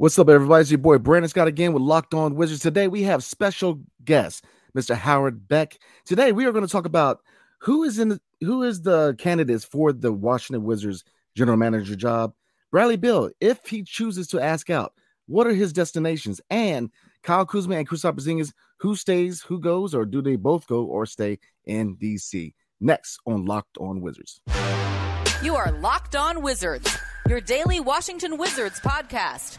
What's up, everybody? It's your boy Brandon Scott again with Locked On Wizards. Today we have special guest, Mr. Howard Beck. Today we are going to talk about who is in the, who is the candidates for the Washington Wizards general manager job. Bradley Beal, if he chooses to ask out, what are his destinations? And Kyle Kuzma and Kristaps Porzingis, who stays, who goes, or do they both go or stay in DC? Next on Locked On Wizards. You are Locked On Wizards, your daily Washington Wizards podcast.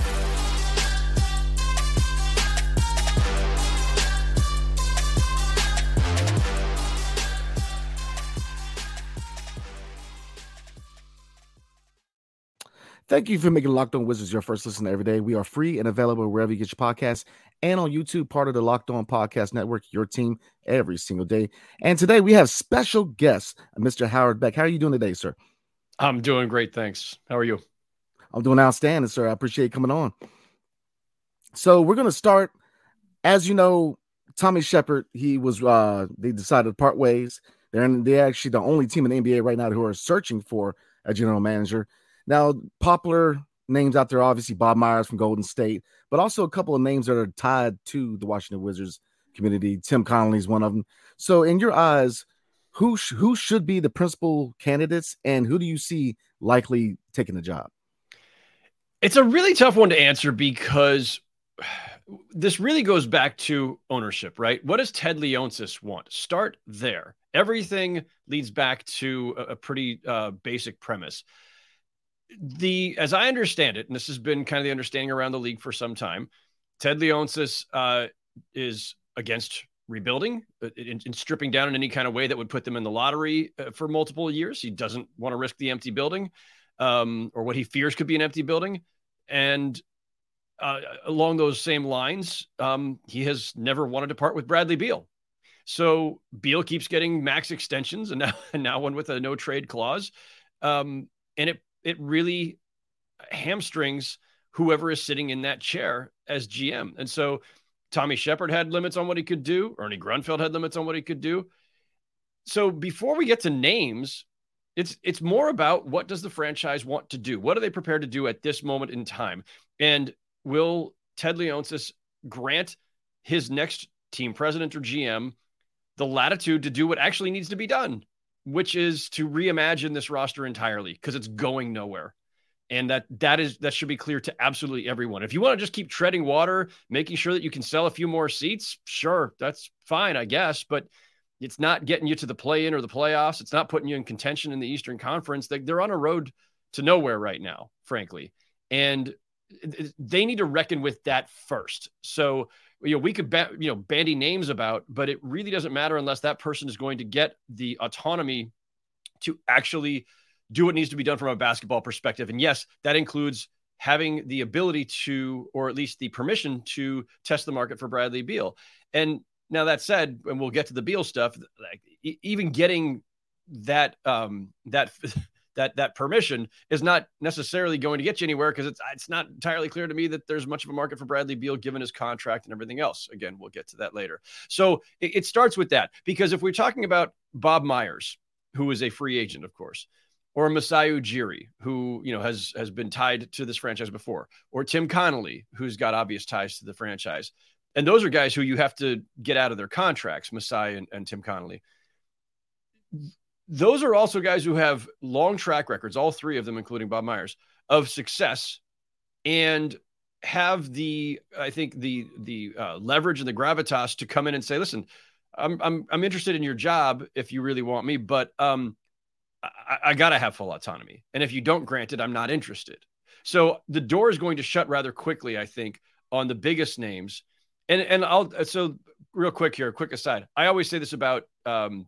Thank you for making Locked On Wizards your first listen every day. We are free and available wherever you get your podcasts and on YouTube, part of the Locked On Podcast Network, your team every single day. And today we have special guest, Mr. Howard Beck. How are you doing today, sir? I'm doing great. Thanks. How are you? I'm doing outstanding, sir. I appreciate you coming on. So we're going to start. As you know, Tommy Sheppard, he was, uh, they decided to part ways. They're, in, they're actually the only team in the NBA right now who are searching for a general manager. Now, popular names out there, obviously Bob Myers from Golden State, but also a couple of names that are tied to the Washington Wizards community. Tim Connelly is one of them. So, in your eyes, who sh- who should be the principal candidates, and who do you see likely taking the job? It's a really tough one to answer because this really goes back to ownership, right? What does Ted Leonsis want? Start there. Everything leads back to a, a pretty uh, basic premise the as I understand it, and this has been kind of the understanding around the league for some time, Ted Leonsis uh, is against rebuilding and stripping down in any kind of way that would put them in the lottery uh, for multiple years. He doesn't want to risk the empty building um, or what he fears could be an empty building. And uh, along those same lines, um, he has never wanted to part with Bradley Beal. So Beal keeps getting max extensions and now, and now one with a no trade clause. Um, and it it really hamstrings whoever is sitting in that chair as GM. And so Tommy Sheppard had limits on what he could do. Ernie Grunfeld had limits on what he could do. So before we get to names, it's it's more about what does the franchise want to do? What are they prepared to do at this moment in time? And will Ted Leonsis grant his next team president or GM the latitude to do what actually needs to be done? Which is to reimagine this roster entirely because it's going nowhere. And that that is that should be clear to absolutely everyone. If you want to just keep treading water, making sure that you can sell a few more seats, sure, that's fine, I guess. But it's not getting you to the play-in or the playoffs. It's not putting you in contention in the Eastern Conference. They, they're on a road to nowhere right now, frankly. And uh, they need to reckon with that first. So you know we could ba- you know bandy names about but it really doesn't matter unless that person is going to get the autonomy to actually do what needs to be done from a basketball perspective. And yes that includes having the ability to or at least the permission to test the market for Bradley Beal. And now that said and we'll get to the Beal stuff like even getting that um that that that permission is not necessarily going to get you anywhere because it's it's not entirely clear to me that there's much of a market for Bradley Beal given his contract and everything else. Again, we'll get to that later. So it, it starts with that because if we're talking about Bob Myers, who is a free agent, of course, or Masai Ujiri, who you know has has been tied to this franchise before, or Tim Connelly, who's got obvious ties to the franchise, and those are guys who you have to get out of their contracts, Masai and, and Tim Connelly those are also guys who have long track records, all three of them, including Bob Myers, of success and have the, I think, the the uh, leverage and the gravitas to come in and say, listen, I'm, I'm, I'm interested in your job if you really want me, but um, I, I got to have full autonomy. And if you don't grant it, I'm not interested. So the door is going to shut rather quickly, I think, on the biggest names. And and I'll so real quick here, quick aside. I always say this about um,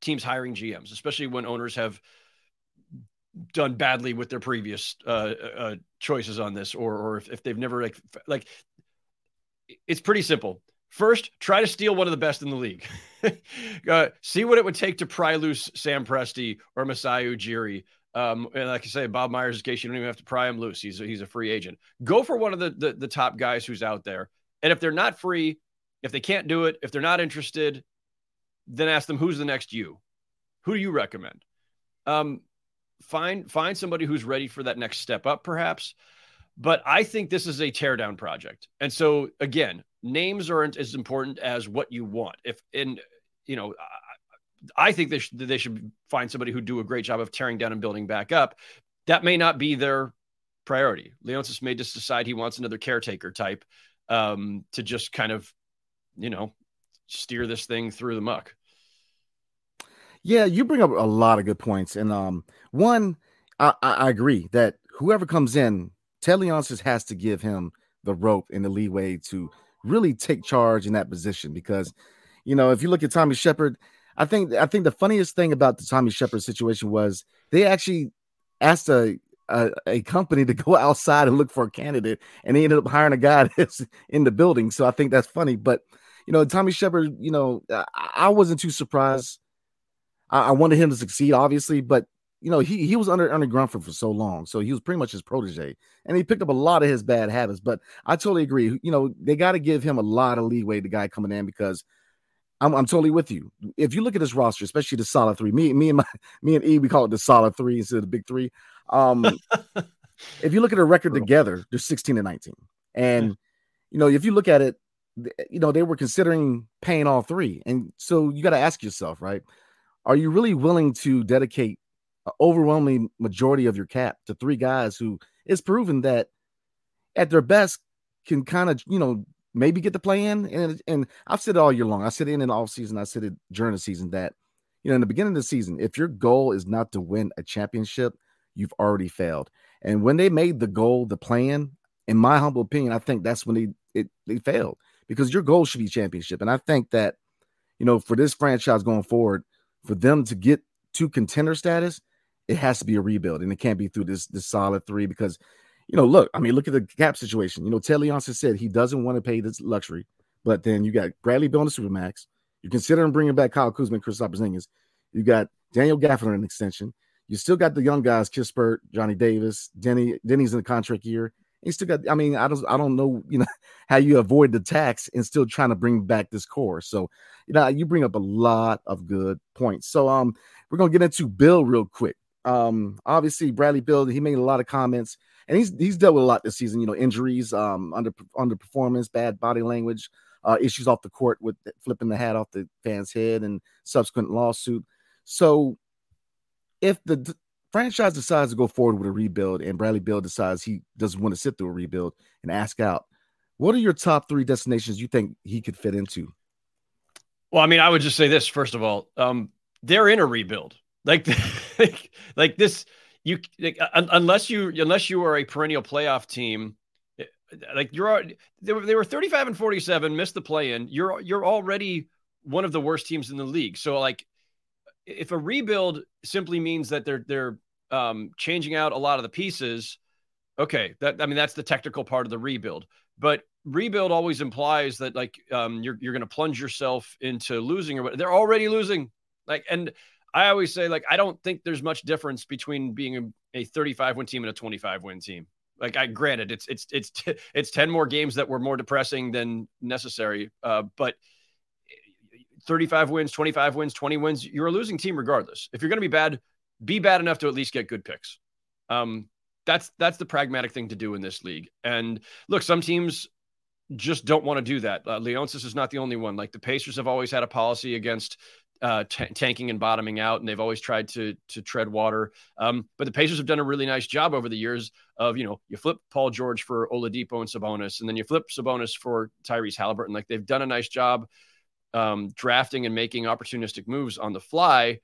teams hiring GMs, especially when owners have done badly with their previous uh, uh, choices on this, or or if, if they've never like like it's pretty simple. First, try to steal one of the best in the league. uh, see what it would take to pry loose Sam Presti or Masai Ujiri. Um, and like I say, Bob Myers' case you don't even have to pry him loose. He's a, he's a free agent. Go for one of the, the the top guys who's out there. And if they're not free, if they can't do it, if they're not interested, then ask them who's the next you Who do you recommend? Um, find find somebody who's ready for that next step up, perhaps. But I think this is a teardown project, and so again, names aren't as important as what you want. If and you know, I think they should they should find somebody who do a great job of tearing down and building back up. That may not be their priority. Leonsis may just decide he wants another caretaker type um, to just kind of, you know, steer this thing through the muck. Yeah, you bring up a lot of good points, and um, one, I, I agree that whoever comes in, Ted Leonsis has to give him the rope and the leeway to really take charge in that position because, you know, if you look at Tommy Sheppard, I think I think the funniest thing about the Tommy Sheppard situation was they actually asked a, a, a company to go outside and look for a candidate, and they ended up hiring a guy that's in the building. So I think that's funny. But you know, Tommy Sheppard, you know, I, I wasn't too surprised. I, I, wanted him to succeed, obviously, but you know, he he was under under Grunfeld for so long, so he was pretty much his protege, and he picked up a lot of his bad habits. But I totally agree. You know, they got to give him a lot of leeway. The guy coming in because I'm, I'm totally with you. If you look at this roster, especially the solid three, me, me and my, me and E, we call it the solid three instead of the big three. Um, if you look at a record together, they're 16 and 19. And, you know, if you look at it, you know, they were considering paying all three. And so you got to ask yourself, right? Are you really willing to dedicate an overwhelming majority of your cap to three guys who is proven that at their best can kind of, you know, maybe get the play in. And and I've said it all year long. I said it in the off season. I said it during the season that you know in the beginning of the season, if your goal is not to win a championship, you've already failed. And when they made the goal the plan, in my humble opinion, I think that's when they it they failed because your goal should be championship. And I think that you know for this franchise going forward, for them to get to contender status, it has to be a rebuild, and it can't be through this this solid three because you know, look, I mean, look at the cap situation. You know, Ted Leonsis said he doesn't want to pay this luxury, but then you got Bradley Beal on the Supermax. You're considering bringing back Kyle Kuzma and Kristaps Porzingis. You got Daniel Gafford an extension. You still got the young guys, Kispert, Johnny Davis, Deni. Deni's in the contract year. You still got. I mean, I don't. I don't know. You know how you avoid the tax and still trying to bring back this core. So, you know, you bring up a lot of good points. So, um, we're gonna get into Beal real quick. Um, obviously, Bradley Beal, He made a lot of comments and he's he's dealt with a lot this season. You know, injuries, um, under underperformance, bad body language, uh, issues off the court with flipping the hat off the fan's head, and subsequent lawsuit. So, if the franchise decides to go forward with a rebuild, and Bradley Beal decides he doesn't want to sit through a rebuild and ask out, what are your top three destinations you think he could fit into? Well, I mean, I would just say this first of all, um, they're in a rebuild. Like, like, like this you like, unless you unless you are a perennial playoff team eh, like you're they were, they were 35 and 47 missed the play in you're you're already one of the worst teams in the league so like if a rebuild simply means that they're they're um, changing out a lot of the pieces okay that i mean that's the technical part of the rebuild but rebuild always implies that like um, you're you're going to plunge yourself into losing or what they're already losing like and I always say, like, I don't think there's much difference between being a, a 35 win team and a 25 win team. Like, I granted, it's it's it's t- it's 10 more games that were more depressing than necessary. Uh, but 35 wins, 25 wins, 20 wins, you're a losing team regardless. If you're going to be bad, be bad enough to at least get good picks. Um, that's that's the pragmatic thing to do in this league. And look, some teams just don't want to do that. Uh, Leonsis is not the only one. Like the Pacers have always had a policy against uh, t- tanking and bottoming out, and they've always tried to to tread water. Um, but the Pacers have done a really nice job over the years of you know you flip Paul George for Oladipo and Sabonis, and then you flip Sabonis for Tyrese Halliburton. Like they've done a nice job um, drafting and making opportunistic moves on the fly.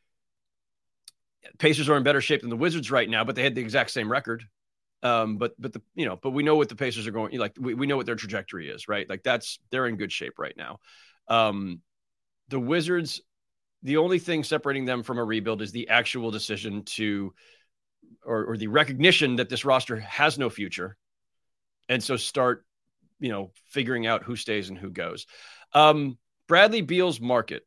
Pacers are in better shape than the Wizards right now, but they had the exact same record. Um, but but the you know, but we know what the Pacers are going. Like we, we know what their trajectory is, right? Like that's they're in good shape right now. Um, the Wizards the only thing separating them from a rebuild is the actual decision to or, or the recognition that this roster has no future and so start you know figuring out who stays and who goes um, bradley beal's market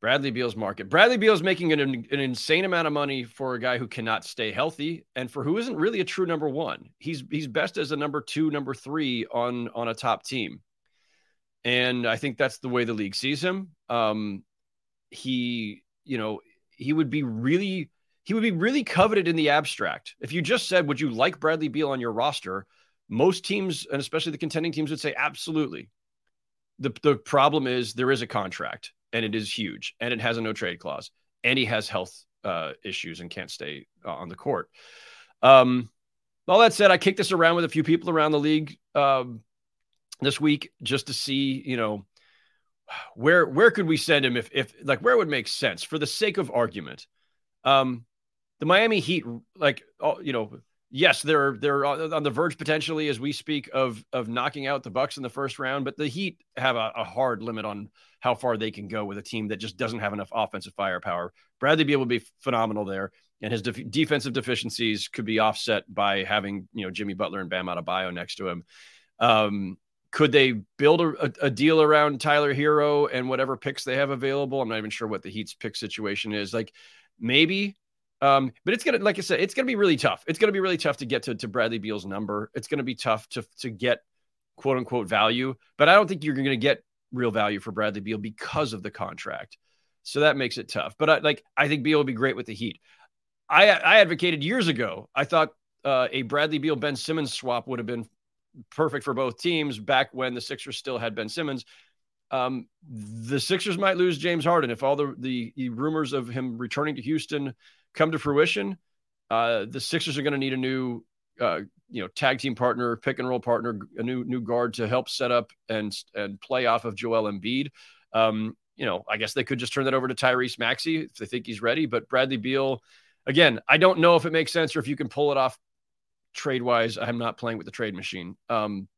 bradley beal's market bradley beal's making an, an insane amount of money for a guy who cannot stay healthy and for who isn't really a true number one he's he's best as a number two number three on on a top team and i think that's the way the league sees him um, he, you know, he would be really he would be really coveted in the abstract. If you just said, "Would you like Bradley Beal on your roster?" Most teams, and especially the contending teams, would say absolutely. The the problem is there is a contract, and it is huge, and it has a no trade clause, and he has health uh, issues and can't stay uh, on the court. Um, all that said, I kicked this around with a few people around the league um, this week just to see, you know, where where could we send him if if like where would make sense for the sake of argument. Um, the Miami Heat, like you know, yes, they're they're on the verge potentially as we speak of of knocking out the Bucks in the first round, but the Heat have a, a hard limit on how far they can go with a team that just doesn't have enough offensive firepower. Bradley Beal would be phenomenal there and his def- defensive deficiencies could be offset by having you know Jimmy Butler and Bam Adebayo next to him. Um, could they build a, a, deal around Tyler Herro and whatever picks they have available? I'm not even sure what the Heat's pick situation is. Like maybe, um, but it's gonna, like I said, it's gonna be really tough. It's gonna be really tough to get to, to Bradley Beal's number. It's gonna be tough to to get quote unquote value, but I don't think you're gonna get real value for Bradley Beal because of the contract. So that makes it tough. But I, like I think Beal will be great with the Heat. I, I advocated years ago. I thought uh, a Bradley Beal Ben Simmons swap would have been perfect for both teams back when the Sixers still had Ben Simmons. Um, the Sixers might lose James Harden if all the, the, the rumors of him returning to Houston come to fruition. Uh, the Sixers are going to need a new, uh, you know, tag team partner, pick and roll partner, a new new guard to help set up and and play off of Joel Embiid. Um, you know, I guess they could just turn that over to Tyrese Maxey if they think he's ready. But Bradley Beal, again, I don't know if it makes sense or if you can pull it off trade wise. I'm not playing with the trade machine. Um,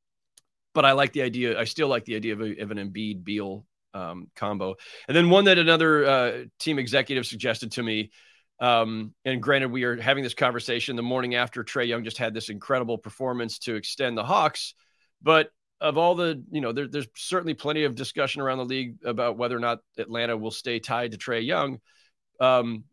but I like the idea. I still like the idea of, a, of an Embiid Beal um, combo. And then one that another uh, team executive suggested to me. Um, and granted, we are having this conversation the morning after Trae Young just had this incredible performance to extend the Hawks. But of all the, you know, there, there's certainly plenty of discussion around the league about whether or not Atlanta will stay tied to Trae Young. Um,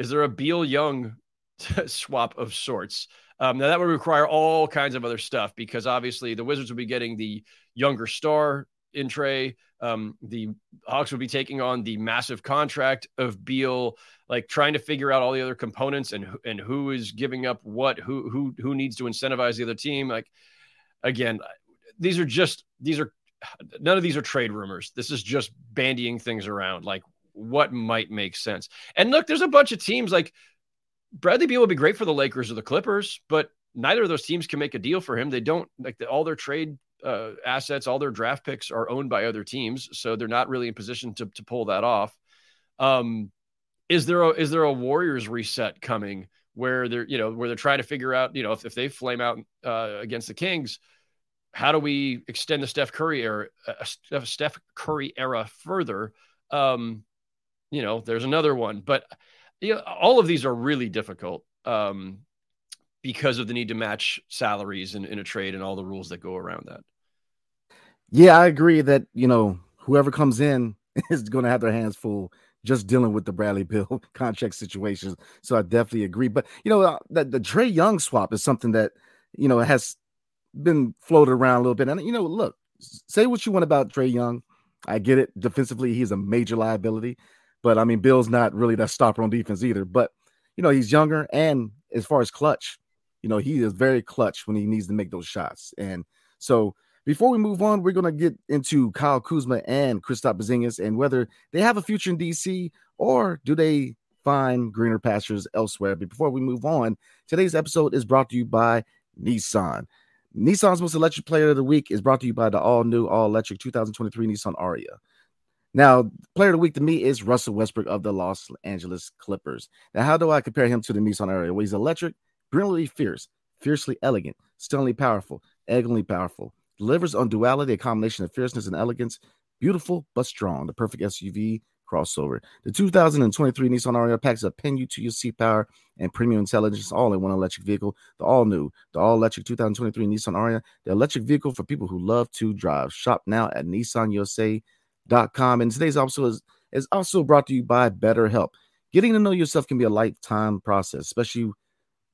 is there a Beal Young swap of sorts? Um, now that would require all kinds of other stuff because obviously the Wizards would be getting the younger star in Trae. Um, the Hawks would be taking on the massive contract of Beal, like trying to figure out all the other components and and who is giving up what, who who who needs to incentivize the other team. Like again, these are just these are none of these are trade rumors. This is just bandying things around. Like what might make sense. And look, there's a bunch of teams like Bradley Beal would be great for the Lakers or the Clippers, but neither of those teams can make a deal for him. They don't like the, all their trade uh, assets, all their draft picks are owned by other teams, so they're not really in position to to pull that off. Um, is there a is there a Warriors reset coming where they're you know where they're trying to figure out you know if, if they flame out uh, against the Kings, how do we extend the Steph Curry era, uh, Steph Curry era further? Um, you know, there's another one, but you know, all of these are really difficult um, because of the need to match salaries in, in a trade and all the rules that go around that. Yeah, I agree that you know whoever comes in is going to have their hands full just dealing with the Bradley Beal contract situations. So I definitely agree. But you know, uh, the, Trae Young swap is something that you know has been floated around a little bit. And you know, look, say what you want about Trae Young. I get it. Defensively, he's a major liability. But I mean, Beal's not really that stopper on defense either. But you know, he's younger, and as far as clutch, you know, he is very clutch when he needs to make those shots. And so, before we move on, we're gonna get into Kyle Kuzma and Kristaps Porzingis and whether they have a future in DC or do they find greener pastures elsewhere. But before we move on, today's episode is brought to you by Nissan. Nissan's most electric player of the week is brought to you by the all new, all electric 2023 Nissan Ariya. Now, player of the week to me is Russell Westbrook of the Los Angeles Clippers. Now, how do I compare him to the Nissan Ariya? Well, he's electric, brilliantly fierce, fiercely elegant, stunningly powerful, elegantly powerful. Delivers on duality, a combination of fierceness and elegance. Beautiful but strong, the perfect SUV crossover. The 2023 Nissan Ariya packs a pen you to your seat power and premium intelligence all in one electric vehicle. The all new, the all electric 2023 Nissan Ariya, the electric vehicle for people who love to drive. Shop now at Nissan USA com. And today's episode is, is also brought to you by BetterHelp. Getting to know yourself can be a lifetime process, especially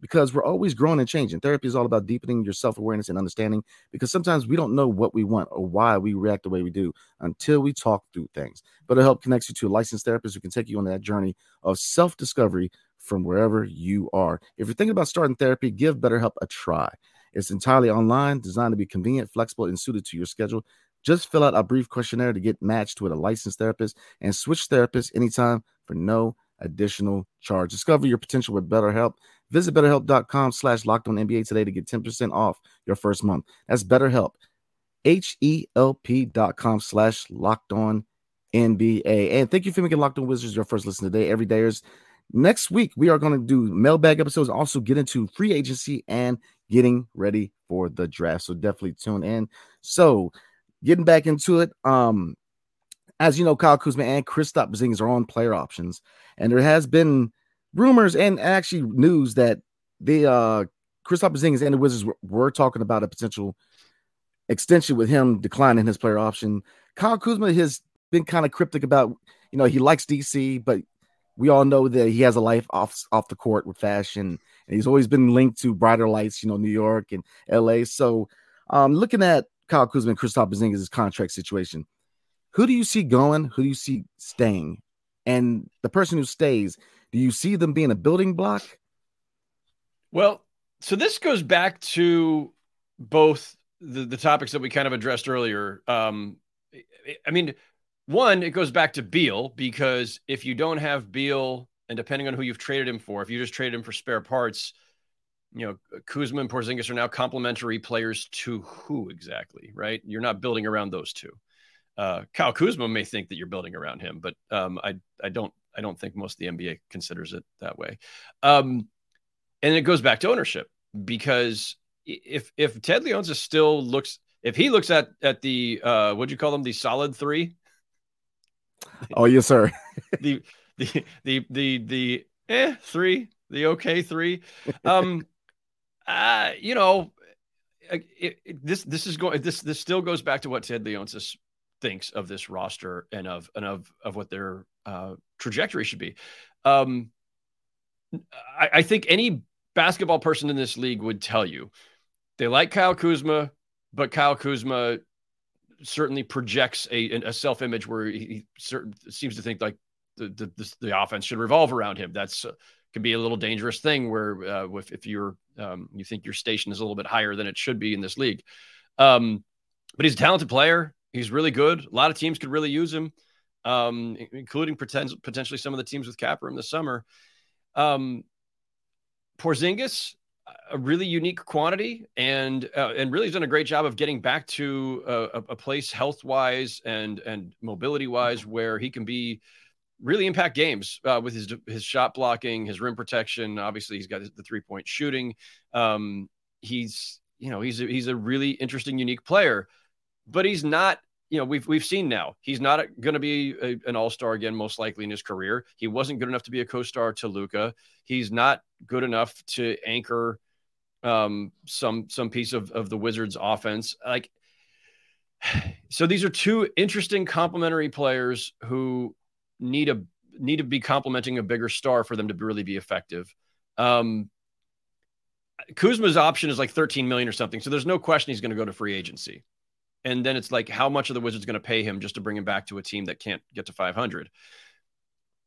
because we're always growing and changing. Therapy is all about deepening your self awareness and understanding because sometimes we don't know what we want or why we react the way we do until we talk through things. But it BetterHelp connects you to a licensed therapist who can take you on that journey of self discovery from wherever you are. If you're thinking about starting therapy, give BetterHelp a try. It's entirely online, designed to be convenient, flexible, and suited to your schedule. Just fill out a brief questionnaire to get matched with a licensed therapist and switch therapists anytime for no additional charge. Discover your potential with BetterHelp. Visit betterhelp.com slash locked on NBA today to get 10% off your first month. That's BetterHelp. H-E-L-P dot com slash locked on NBA. And thank you for making Locked On Wizards your first listen today. Every day is next week. We are going to do mailbag episodes, also get into free agency and getting ready for the draft. So definitely tune in. So getting back into it, um, as you know, Kyle Kuzma and Kristaps Porzingis are on player options, and there has been rumors and actually news that the uh Kristaps Porzingis and the Wizards were, were, talking about a potential extension with him declining his player option. Kyle Kuzma has been kind of cryptic about, you know, he likes DC, but we all know that he has a life off off the court with fashion, and he's always been linked to brighter lights, you know, New York and LA. So, um, looking at Kyle Kuzma and Kristaps Porzingis' contract situation, who do you see going? Who do you see staying? And the person who stays, do you see them being a building block? Well, so this goes back to both the, the topics that we kind of addressed earlier. Um, I mean, one, it goes back to Beal because if you don't have Beal, and depending on who you've traded him for, if you just traded him for spare parts, you know, Kuzma and Porzingis are now complementary players to who exactly, right? You're not building around those two. Uh, Kyle Kuzma may think that you're building around him, but um, I I don't I don't think most of the NBA considers it that way. Um, and it goes back to ownership because if if Ted Leonsis still looks if he looks at at the uh, what do you call them the solid three? Oh yes, sir. the the the the the eh three the okay three. Um, uh, you know, it, it, this this is going this this still goes back to what Ted Leonsis thinks of this roster and of and of of what their uh, trajectory should be. Um, I, I think any basketball person in this league would tell you they like Kyle Kuzma, but Kyle Kuzma certainly projects a, a self image where he, certain, seems to think like the, the, the offense should revolve around him. That's uh, can be a little dangerous thing where uh, if, if you're um, you think your station is a little bit higher than it should be in this league. Um, but he's a talented player. He's really good. A lot of teams could really use him, um, including poten- potentially some of the teams with cap room this summer. Um, Porzingis, a really unique quantity, and uh, and really has done a great job of getting back to a, a place health wise and and mobility wise where he can be really impact games uh, with his his shot blocking, his rim protection. Obviously, he's got the three point shooting. Um, he's you know he's a, he's a really interesting, unique player but he's not you know we've we've seen now he's not going to be a, an all-star again most likely in his career. He wasn't good enough to be a co-star to Luka he's not good enough to anchor um, some some piece of of the wizards offense. Like so these are two interesting complementary players who need a need to be complementing a bigger star for them to really be effective. Um Kuzma's option is like 13 million or something so there's no question he's going to go to free agency and then it's like how much are the Wizards going to pay him just to bring him back to a team that can't get to 500?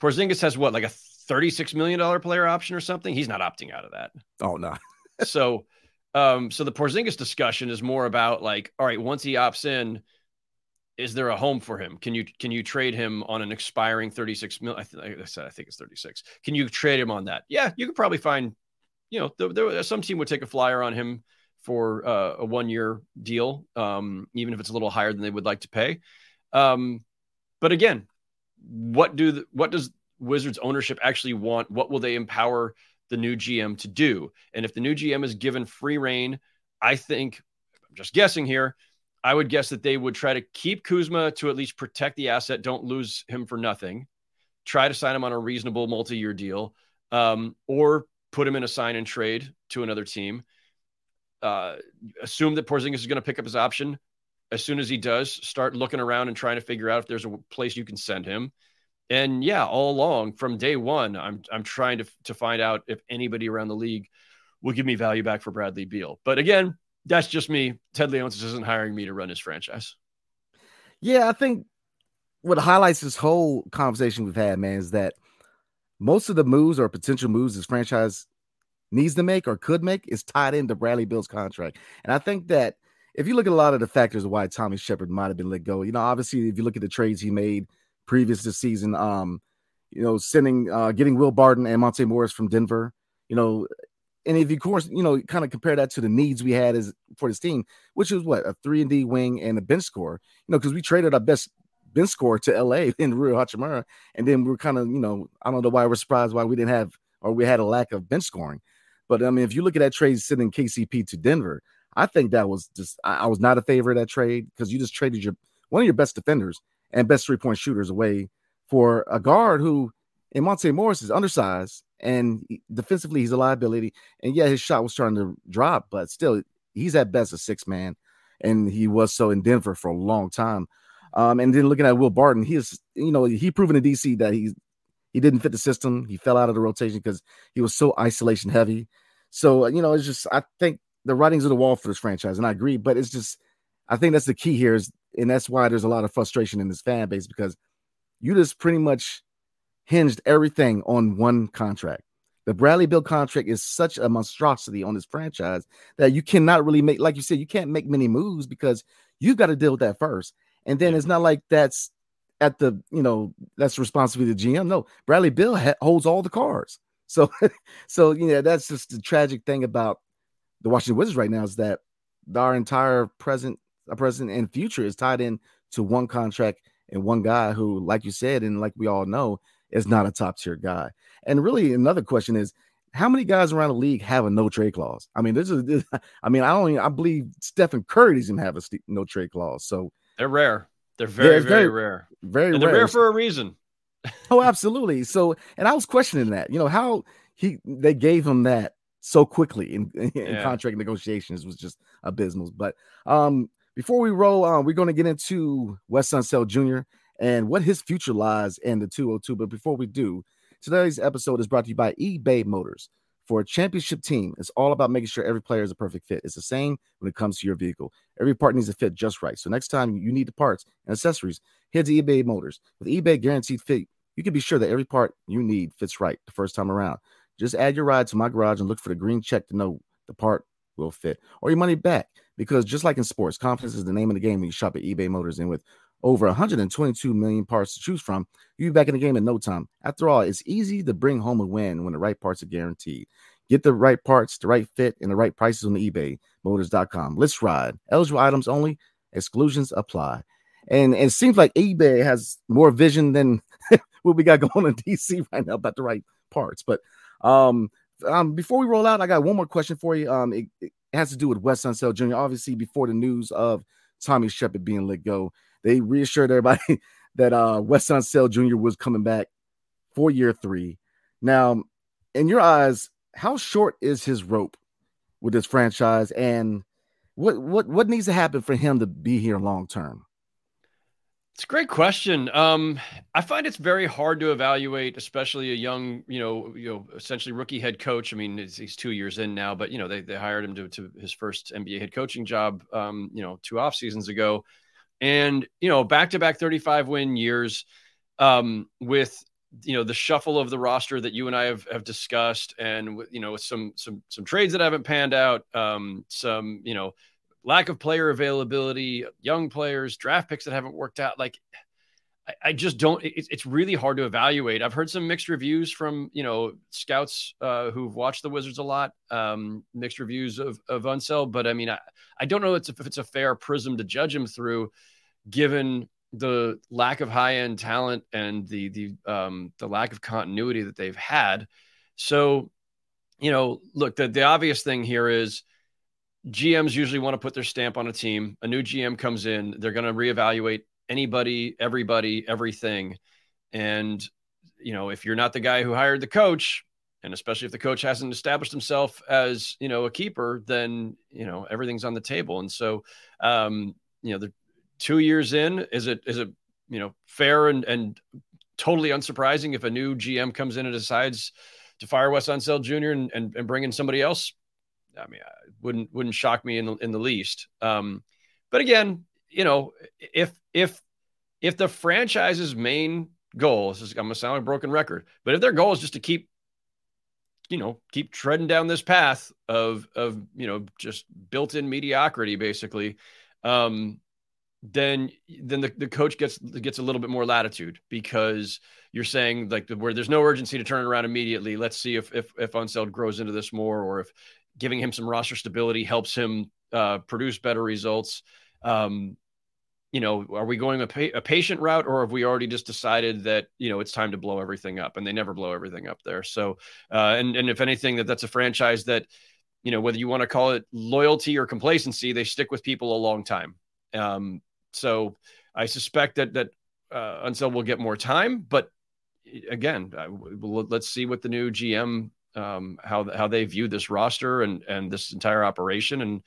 Porzingis has what, like a $36 million player option or something? He's not opting out of that. Oh, no. so, um, so the Porzingis discussion is more about like, all right, once he opts in, is there a home for him? Can you can you trade him on an expiring 36 mil? I, th- I said I think it's 36. Can you trade him on that? Yeah, you could probably find, you know, there, there, some team would take a flyer on him for uh, a one year deal, um, even if it's a little higher than they would like to pay. Um, but again, what do the, what does Wizards ownership actually want? What will they empower the new GM to do? And if the new GM is given free reign, I think I'm just guessing here. I would guess that they would try to keep Kuzma to at least protect the asset, don't lose him for nothing. Try to sign him on a reasonable multi-year deal, um, or put him in a sign and trade to another team uh, assume that Porzingis is going to pick up his option. As soon as he does, start looking around and trying to figure out if there's a place you can send him. And yeah, all along from day one, I'm I'm trying to to find out if anybody around the league will give me value back for Bradley Beal. But again, that's just me. Ted Leonsis isn't hiring me to run his franchise. Yeah, I think what highlights this whole conversation we've had, man, is that most of the moves or potential moves this franchise needs to make or could make is tied into Bradley Beal's contract. And I think that if you look at a lot of the factors of why Tommy Sheppard might have been let go, you know, obviously if you look at the trades he made previous this season, um, you know, sending uh getting Will Barton and Monte Morris from Denver, you know, and if you course, you know, kind of compare that to the needs we had as for this team, which was what a three and D wing and a bench score, you know, because we traded our best bench score to LA in Rui Hachimura, and then we're kind of, you know, I don't know why we're surprised why we didn't have or we had a lack of bench scoring. But I mean, if you look at that trade sending KCP to Denver, I think that was just I, I was not a favor of that trade because you just traded your one of your best defenders and best three point shooters away for a guard who in Monte Morris is undersized and defensively he's a liability. And yeah, his shot was starting to drop, but still he's at best a six man, and he was so in Denver for a long time. Um, and then looking at Will Barton, he is you know he proven in DC that he's he didn't fit the system. He fell out of the rotation because he was so isolation heavy. So uh, you know, it's just I think the writings on the wall for this franchise, and I agree. But it's just I think that's the key here is, and that's why there's a lot of frustration in this fan base because you just pretty much hinged everything on one contract. The Bradley Beal contract is such a monstrosity on this franchise that you cannot really make, like you said, you can't make many moves because you've got to deal with that first. And then it's not like that's at the, you know, that's responsibility of the GM. No, Bradley Beal ha- holds all the cards. So, so you know, that's just the tragic thing about the Washington Wizards right now is that our entire present, uh, present and future is tied in to one contract and one guy who, like you said, and like we all know, is not a top tier guy. And really, another question is, how many guys around the league have a no trade clause? I mean, this is, this, I mean, I don't, even, I believe Stephen Curry doesn't have a no trade clause. So they're rare. They're very, very, very, rare. Very and rare. They're rare for a reason. oh, absolutely. So, and I was questioning that, you know, how he they gave him that so quickly in, in yeah. contract negotiations was just abysmal. But um, before we roll on, we're going to get into Wes Unseld Jr. and what his future lies in the 202. But before we do, today's episode is brought to you by eBay Motors. For a championship team, it's all about making sure every player is a perfect fit. It's the same when it comes to your vehicle. Every part needs to fit just right. So next time you need the parts and accessories, head to eBay Motors. With eBay Guaranteed Fit, you can be sure that every part you need fits right the first time around. Just add your ride to my garage and look for the green check to know the part will fit or your money back. Because just like in sports, confidence is the name of the game when you shop at eBay Motors. And with over 122 million parts to choose from, you'll be back in the game in no time. After all, it's easy to bring home a win when the right parts are guaranteed. Get the right parts, the right fit, and the right prices on eBay Motors.com. Let's ride. Eligible items only, exclusions apply. And, and it seems like eBay has more vision than what we got going in DC right now about the right parts. But um, um, before we roll out, I got one more question for you. Um, it, it has to do with Wes Unseld Jr. Obviously, before the news of Tommy Sheppard being let go, they reassured everybody that uh Unseld Jr. was coming back for year three. Now, in your eyes, how short is his rope with this franchise, and what what what needs to happen for him to be here long term? It's a great question. Um, I find it's very hard to evaluate, especially a young, you know, you know, essentially rookie head coach. I mean, he's two years in now, but you know, they they hired him to, to his first NBA head coaching job, um, you know, two off seasons ago, and you know, back to back thirty five win years, um, with you know the shuffle of the roster that you and I have, have discussed, and you know, with some some some trades that haven't panned out, um, some you know lack of player availability, young players, draft picks that haven't worked out. Like, I, just don't. It, it's really hard to evaluate. I've heard some mixed reviews from you know scouts uh, who've watched the Wizards a lot. Um, mixed reviews of of Unseld, but I mean, I, I don't know if it's a fair prism to judge him through, given the lack of high end talent and the the um, the lack of continuity that they've had. So, you know, look, the the obvious thing here is GMs usually want to put their stamp on a team. A new GM comes in, they're going to reevaluate anybody, everybody, everything. And, you know, if you're not the guy who hired the coach, and especially if the coach hasn't established himself as, you know, a keeper, then, you know, everything's on the table. And so, um, you know, the two years in, is it, is it, you know, fair and, and totally unsurprising if a new GM comes in and decides to fire Wes Unseld Jr. and, and, and bring in somebody else? I mean, wouldn't wouldn't shock me in the in the least. Um, but again, you know, if if if the franchise's main goal is I'm gonna sound like a broken record, but if their goal is just to keep, you know, keep treading down this path of of you know just built-in mediocrity, basically, um, then then the, the coach gets gets a little bit more latitude because you're saying like where there's no urgency to turn around immediately. Let's see if if if Unseld grows into this more, or if giving him some roster stability helps him uh, produce better results. Um, you know, are we going a, pa- a, patient route or have we already just decided that, you know, it's time to blow everything up and they never blow everything up there. So, uh, and, and if anything, that that's a franchise that, you know, whether you want to call it loyalty or complacency, they stick with people a long time. Um, so I suspect that, that, uh, Unseld will get more time, but again, uh, let's see what the new GM, um, how, how they view this roster and, and this entire operation and,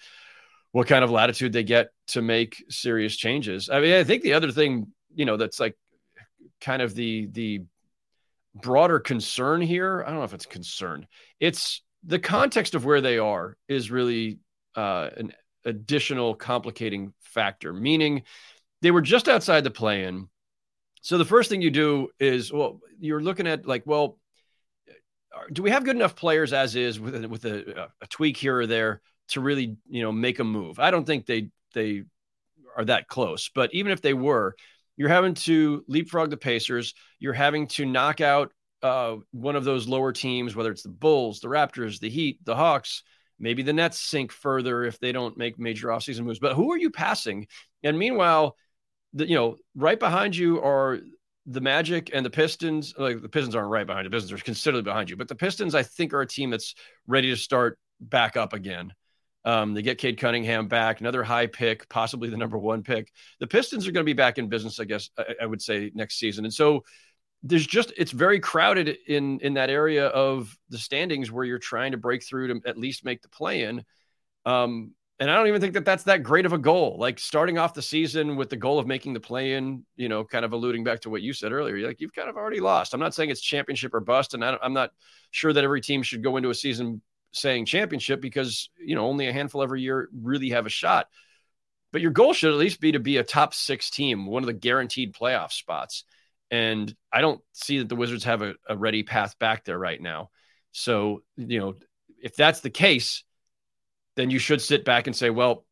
what kind of latitude they get to make serious changes. I mean, I think the other thing, you know, that's like kind of the the broader concern here. I don't know if it's concern. It's the context of where they are is really uh, an additional complicating factor. Meaning, they were just outside the play-in. So the first thing you do is, well, you're looking at like, well, do we have good enough players as is with with a, a tweak here or there to really, you know, make a move. I don't think they they are that close, but even if they were, you're having to leapfrog the Pacers. You're having to knock out uh, one of those lower teams, whether it's the Bulls, the Raptors, the Heat, the Hawks. Maybe the Nets sink further if they don't make major offseason moves. But who are you passing? And meanwhile, the, you know, right behind you are the Magic and the Pistons. Like the Pistons aren't right behind you. The Pistons are considerably behind you. But the Pistons, I think, are a team that's ready to start back up again. Um, they get Cade Cunningham back, another high pick, possibly the number one pick. The Pistons are going to be back in business, I guess, I, I would say next season. And so there's just it's very crowded in in that area of the standings where you're trying to break through to at least make the play in. Um, and I don't even think that that's that great of a goal. Like starting off the season with the goal of making the play in, you know, kind of alluding back to what you said earlier. Like you've kind of already lost. I'm not saying it's championship or bust, and I am not sure that every team should go into a season saying championship because you know only a handful every year really have a shot. But your goal should at least be to be a top six team, one of the guaranteed playoff spots. And I don't see that the Wizards have a, a ready path back there right now. So, you know, if that's the case, then you should sit back and say, well,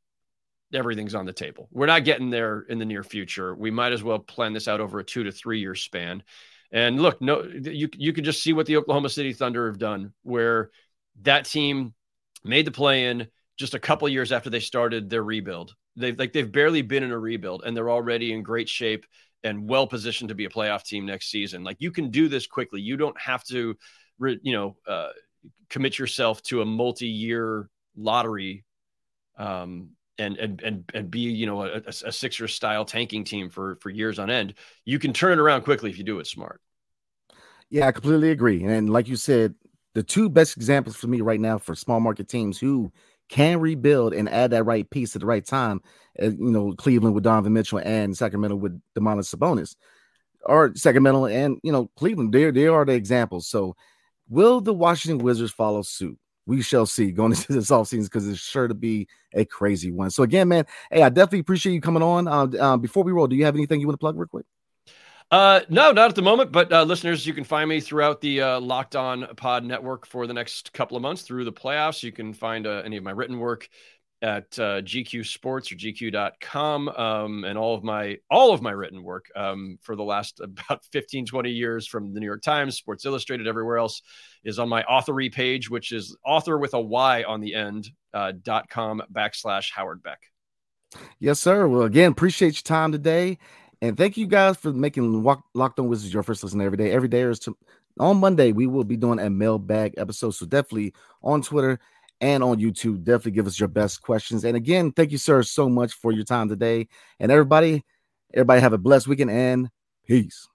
everything's on the table. We're not getting there in the near future. We might as well plan this out over a two to three year span. And look, no, you you could just see what the Oklahoma City Thunder have done, where that team made the play in just a couple years after they started their rebuild. They've like they've barely been in a rebuild and they're already in great shape and well positioned to be a playoff team next season. Like you can do this quickly. You don't have to, you know, uh, commit yourself to a multi-year lottery, um, and and and and be you know a, a Sixer style tanking team for for years on end. You can turn it around quickly if you do it smart. Yeah, I completely agree. And like you said, the two best examples for me right now for small market teams who can rebuild and add that right piece at the right time, uh, you know, Cleveland with Donovan Mitchell and Sacramento with Domantas Sabonis, or Sacramento and you know Cleveland. They they are the examples. So, will the Washington Wizards follow suit? We shall see going into this offseason because it's sure to be a crazy one. So again, man, hey, I definitely appreciate you coming on. Uh, uh, before we roll, do you have anything you want to plug real quick? Uh, no, not at the moment. But uh, listeners, you can find me throughout the uh, Locked On Pod Network for the next couple of months through the playoffs. You can find uh, any of my written work at uh, GQ Sports or GQ.com, um, and all of my all of my written work um, for the last about 15, 20 years from the New York Times, Sports Illustrated, everywhere else is on my authory page, which is author with a Y on the end uh, dot com backslash Howard Beck. Yes, sir. Well, again, appreciate your time today. And thank you guys for making Walk, Locked On Wizards your first listen every day. Every day is to, on Monday, we will be doing a mailbag episode. So definitely on Twitter and on YouTube, definitely give us your best questions. And again, thank you, sir, so much for your time today. And everybody, everybody have a blessed weekend and peace.